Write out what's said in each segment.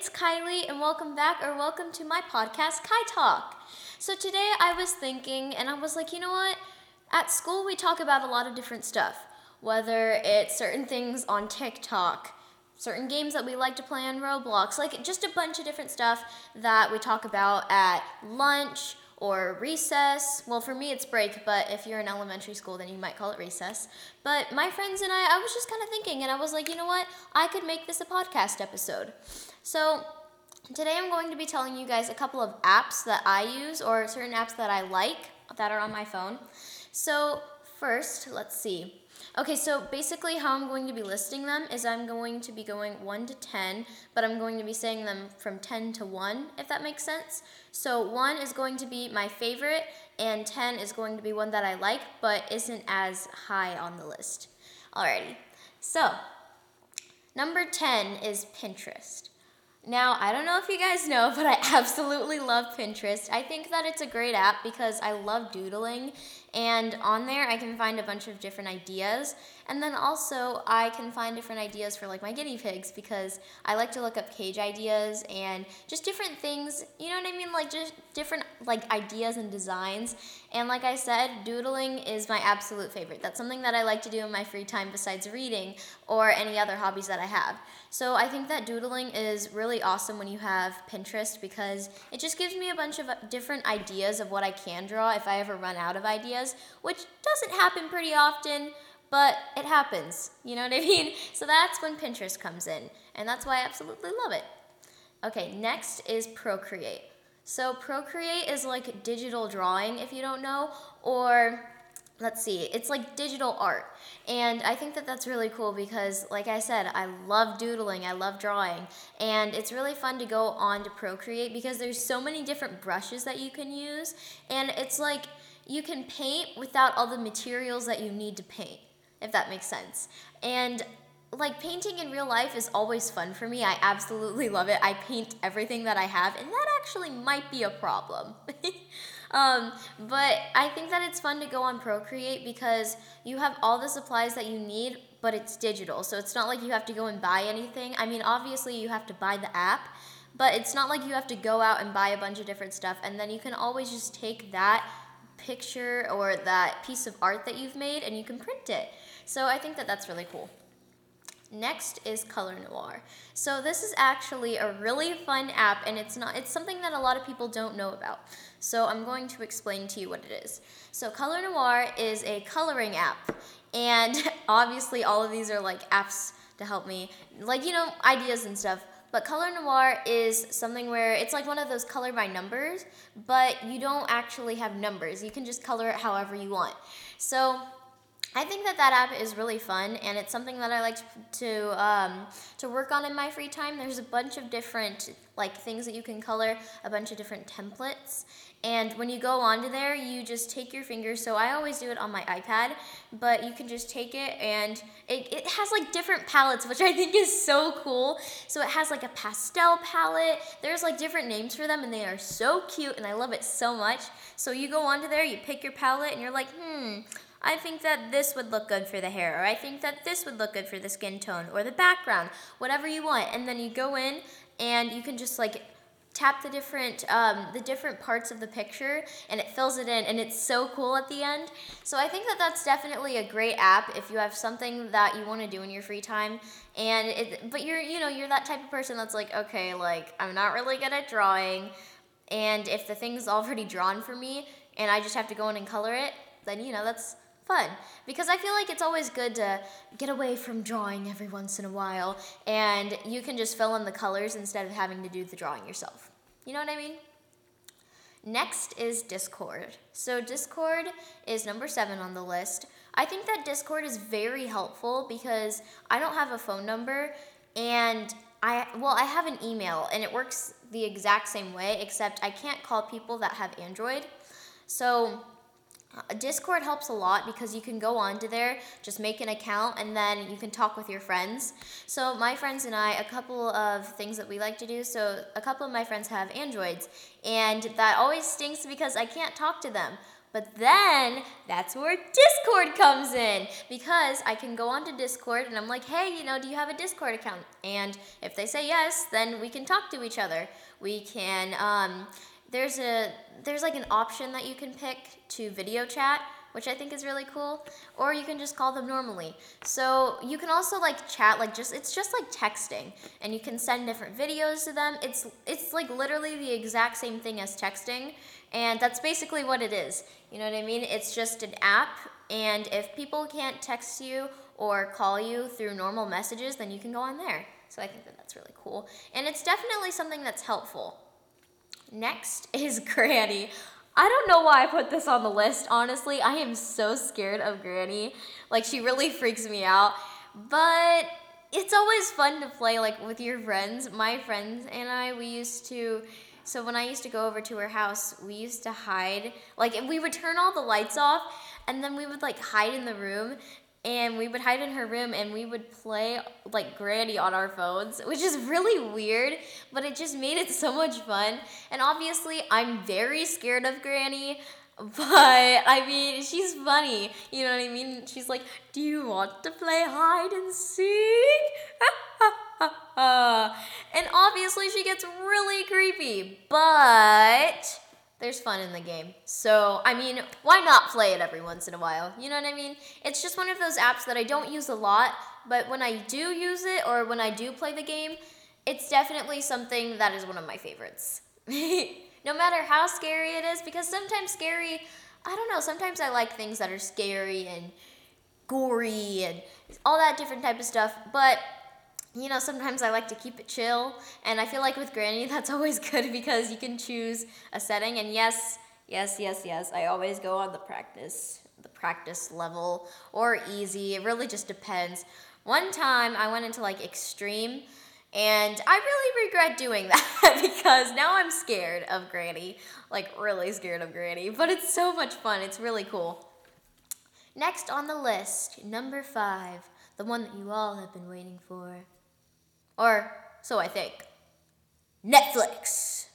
it's Kylie, and welcome back or welcome to my podcast, Kai Talk. So, today I was thinking, and I was like, you know what? At school, we talk about a lot of different stuff, whether it's certain things on TikTok, certain games that we like to play on Roblox, like just a bunch of different stuff that we talk about at lunch or recess. Well, for me, it's break, but if you're in elementary school, then you might call it recess. But my friends and I, I was just kind of thinking, and I was like, you know what? I could make this a podcast episode. So, today I'm going to be telling you guys a couple of apps that I use or certain apps that I like that are on my phone. So, first, let's see. Okay, so basically how I'm going to be listing them is I'm going to be going 1 to 10, but I'm going to be saying them from 10 to 1, if that makes sense. So 1 is going to be my favorite, and 10 is going to be one that I like, but isn't as high on the list. Alrighty, so number 10 is Pinterest. Now, I don't know if you guys know, but I absolutely love Pinterest. I think that it's a great app because I love doodling, and on there I can find a bunch of different ideas. And then also, I can find different ideas for like my guinea pigs because I like to look up cage ideas and just different things, you know what I mean? Like just different like ideas and designs. And like I said, doodling is my absolute favorite. That's something that I like to do in my free time besides reading or any other hobbies that I have. So I think that doodling is really awesome when you have Pinterest because it just gives me a bunch of uh, different ideas of what I can draw if I ever run out of ideas, which doesn't happen pretty often, but it happens. You know what I mean? So that's when Pinterest comes in, and that's why I absolutely love it. Okay, next is Procreate. So Procreate is like digital drawing, if you don't know, or let's see, it's like digital art. And I think that that's really cool because, like I said, I love doodling, I love drawing. And it's really fun to go on to Procreate because there's so many different brushes that you can use. And it's like you can paint without all the materials that you need to paint, if that makes sense. And like painting in real life is always fun for me. I absolutely love it. I paint everything that I have, and that actually might be a problem. um, but I think that it's fun to go on Procreate because you have all the supplies that you need, but it's digital. So it's not like you have to go and buy anything. I mean, obviously, you have to buy the app, but it's not like you have to go out and buy a bunch of different stuff. And then you can always just take that picture or that piece of art that you've made and you can print it. So I think that that's really cool. Next is Color Noir. So this is actually a really fun app and it's not it's something that a lot of people don't know about. So I'm going to explain to you what it is. So Color Noir is a coloring app and obviously all of these are like apps to help me like you know ideas and stuff. But Color Noir is something where it's like one of those color by numbers, but you don't actually have numbers. You can just color it however you want. So I think that that app is really fun, and it's something that I like to um, to work on in my free time. There's a bunch of different like things that you can color, a bunch of different templates, and when you go onto there, you just take your finger. So I always do it on my iPad, but you can just take it, and it, it has like different palettes, which I think is so cool. So it has like a pastel palette. There's like different names for them, and they are so cute, and I love it so much. So you go onto there, you pick your palette, and you're like, hmm. I think that this would look good for the hair, or I think that this would look good for the skin tone, or the background, whatever you want. And then you go in and you can just like tap the different um, the different parts of the picture and it fills it in and it's so cool at the end. So i think that that's definitely a great app if you have something that you want to do in your free time. And it, but you're you know you're that type of person that's like okay like i'm not really good at drawing. And if the thing's already drawn for me and i just have to go in and color it then you know that's fun because I feel like it's always good to get away from drawing every once in a while and you can just fill in the colors instead of having to do the drawing yourself. You know what I mean? Next is Discord. So, Discord is number seven on the list. I think that Discord is very helpful because I don't have a phone number and I, well, I have an email and it works the exact same way, except I can't call people that have Android. So, Discord helps a lot because you can go onto there, just make an account, and then you can talk with your friends. So, my friends and I, a couple of things that we like to do. So, a couple of my friends have Androids, and that always stinks because I can't talk to them. But then that's where Discord comes in because I can go onto Discord and I'm like, hey, you know, do you have a Discord account? And if they say yes, then we can talk to each other. We can, um, there's a, there's like an option that you can pick to video chat which I think is really cool. Or you can just call them normally. So you can also like chat like just it's just like texting and you can send different videos to them. It's it's like literally the exact same thing as texting and that's basically what it is. You know what I mean? It's just an app and if people can't text you or call you through normal messages, then you can go on there. So I think that that's really cool. And it's definitely something that's helpful. Next is Granny. I don't know why I put this on the list, honestly. I am so scared of Granny. Like, she really freaks me out. But it's always fun to play, like, with your friends. My friends and I, we used to. So when I used to go over to her house, we used to hide. Like, we would turn all the lights off, and then we would, like, hide in the room and we would hide in her room and we would play like granny on our phones which is really weird but it just made it so much fun. And obviously i'm very scared of granny but i mean she's funny. You know what i mean? She's like do you want to play hide and seek? And obviously she gets really creepy but there's fun in the game. So, I mean, why not play it every once in a while? You know what I mean? It's just one of those apps that I don't use a lot, but when I do use it or when I do play the game, it's definitely something that is one of my favorites. no matter how scary it is, because sometimes scary, I don't know, sometimes I like things that are scary and gory and all that different type of stuff, but you know, sometimes I like to keep it chill, and I feel like with Granny, that's always good because you can choose a setting. And yes, yes, yes, yes, I always go on the practice, the practice level or easy. It really just depends. One time I went into like extreme, and I really regret doing that because now I'm scared of Granny, like really scared of Granny. But it's so much fun. It's really cool. Next on the list, number five, the one that you all have been waiting for. Or so I think. Netflix.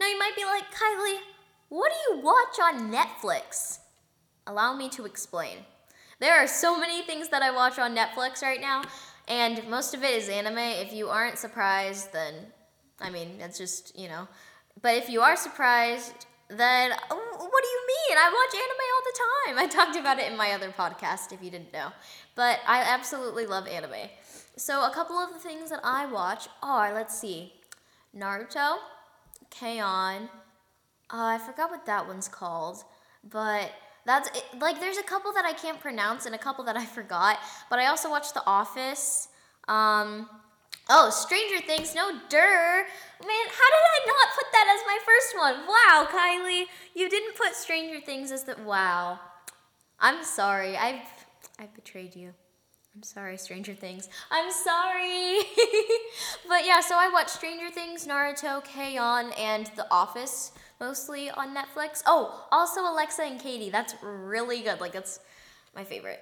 Now you might be like, Kylie, what do you watch on Netflix? Allow me to explain. There are so many things that I watch on Netflix right now, and most of it is anime. If you aren't surprised, then, I mean, it's just, you know. But if you are surprised, then oh, what do you mean? I watch anime time. I talked about it in my other podcast if you didn't know. But I absolutely love anime. So a couple of the things that I watch are, let's see, Naruto, K-On. Uh, I forgot what that one's called, but that's it, like there's a couple that I can't pronounce and a couple that I forgot. But I also watch The Office. Um, Oh, Stranger Things, no dur. Man, how did I not put that as my first one? Wow, Kylie, you didn't put Stranger Things as the wow. I'm sorry. I've I've betrayed you. I'm sorry, Stranger Things. I'm sorry. but yeah, so I watched Stranger Things, Naruto, K-On, and The Office mostly on Netflix. Oh, also Alexa and Katie. That's really good. Like that's my favorite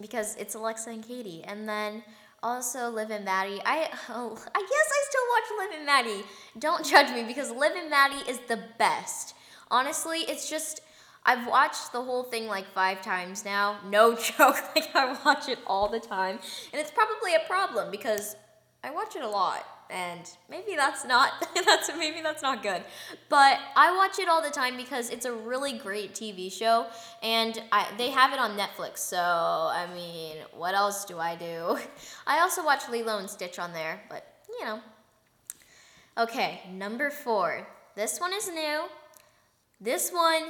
because it's Alexa and Katie. And then also, Liv and Maddie. I oh, I guess I still watch Liv and Maddie. Don't judge me because Liv and Maddie is the best. Honestly, it's just I've watched the whole thing like five times now. No joke. Like I watch it all the time, and it's probably a problem because I watch it a lot and maybe that's not that's maybe that's not good. But i watch it all the time because it's a really great tv show and I, they have it on netflix so i mean what else do i do? I also watch lilo and stitch on there but you know. Okay number four. This one is new. This one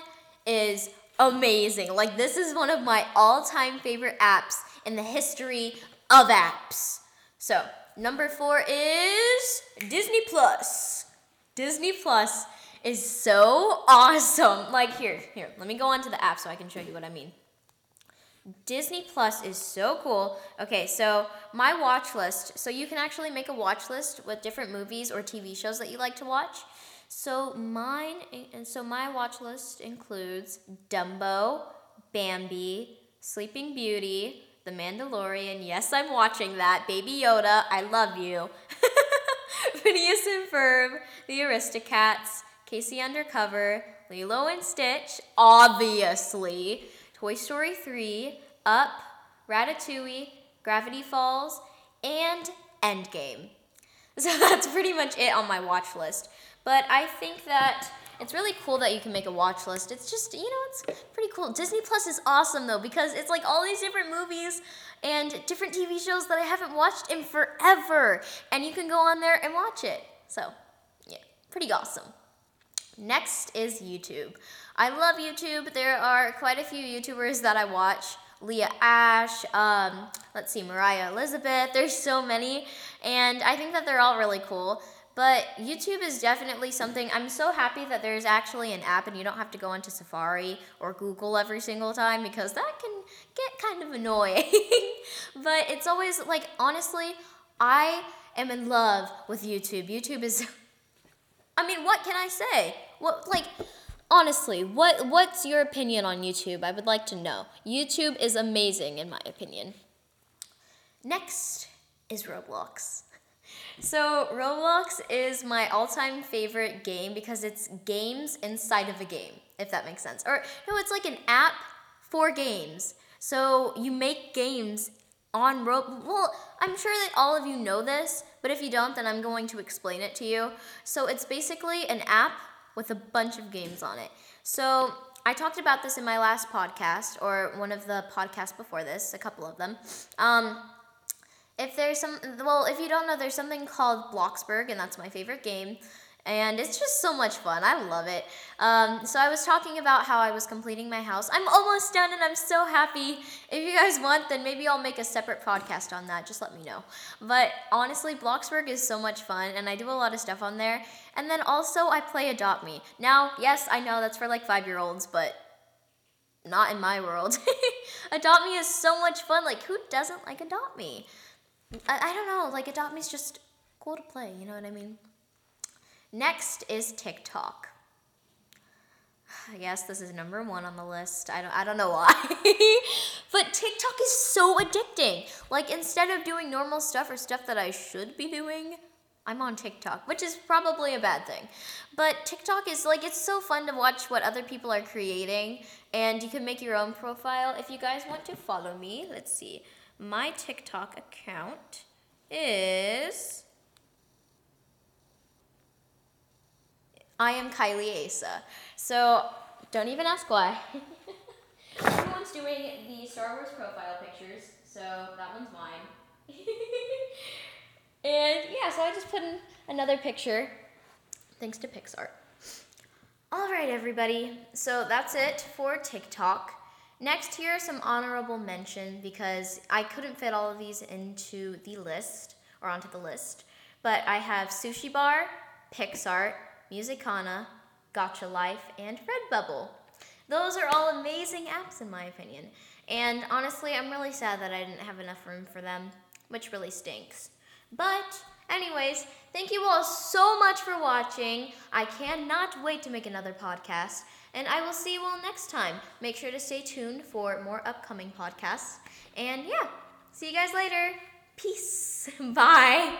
is amazing. Like this is one of my all-time favorite apps in the history of apps. So Number four is Disney Plus. Disney Plus is so awesome. Like here, here, let me go on to the app so I can show you what I mean. Disney Plus is so cool. Okay, so my watch list. So you can actually make a watch list with different movies or TV shows that you like to watch. So mine and so my watch list includes Dumbo, Bambi, Sleeping Beauty, the Mandalorian. Yes, I'm watching that. Baby Yoda, I love you. Phineas and Ferb, The Aristocats, K.C. Undercover, Lilo and Stitch, obviously, Toy Story 3, Up, Ratatouille, Gravity Falls, and Endgame. So that's pretty much it on my watch list. But I think that it's really cool that you can make a watch list. It's just, you know, it's pretty cool. Disney Plus is awesome though because it's like all these different movies and different TV shows that I haven't watched in forever. And you can go on there and watch it. So, yeah, pretty awesome. Next is YouTube. I love YouTube. There are quite a few YouTubers that I watch. Leah Ashe, um, let's see, Mariah Elizabeth. There's so many, and I think that they're all really cool. But YouTube is definitely something, I'm so happy that there's actually an app and you don't have to go into Safari or Google every single time because that can get kind of annoying. but it's always like, honestly, I am in love with YouTube. YouTube is, I mean, what can I say? What, like, honestly, what what's your opinion on YouTube? I would like to know. YouTube is amazing in my opinion. Next is Roblox. So, Roblox is my all-time favorite game because it's games inside of a game, if that makes sense. Or no, it's like an app for games. So, you make games on Ro well, I'm sure that all of you know this, but if you don't, then I'm going to explain it to you. So, it's basically an app with a bunch of games on it. So I talked about this in my last podcast, or one of the podcasts before this, a couple of them. Um, if there's some, well, if you don't know, there's something called Bloxburg, and that's my favorite game and it's just so much fun. I love it. Um, so I was talking about how I was completing my house. I'm almost done, and I'm so happy. If you guys want, then maybe I'll make a separate podcast on that. Just let me know. But honestly, Bloxburg is so much fun, and I do a lot of stuff on there. And then also, I play Adopt Me. Now, yes, I know that's for like five year olds, but not in my world. Adopt Me is so much fun. Like, who doesn't like Adopt Me? I, I don't know. Like, Adopt Me is just cool to play. You know what I mean? Next is TikTok. Yes, this is number one on the list. I don't, I don't know why. but TikTok is so addicting. Like, instead of doing normal stuff or stuff that I should be doing, I'm on TikTok, which is probably a bad thing. But TikTok is like, it's so fun to watch what other people are creating, and you can make your own profile. If you guys want to follow me, let's see. My TikTok account is I am Kylie Asa. So don't even ask why. Everyone's doing the Star Wars profile pictures, so that one's mine. and yeah, so I just put in another picture thanks to Pixar. All right, everybody. So that's it for TikTok. Next, here are some honorable mention because I couldn't fit all of these into the list or onto the list. But I have Sushi Bar, PicsArt, Musicana, Gacha Life, and Redbubble. Those are all amazing apps in my opinion. And honestly, I'm really sad that I didn't have enough room for them, which really stinks. But anyways, thank you all so much for watching. I cannot wait to make another podcast, and I will see you all next time. Make sure to stay tuned for more upcoming podcasts. And yeah, see you guys later. Peace. Bye.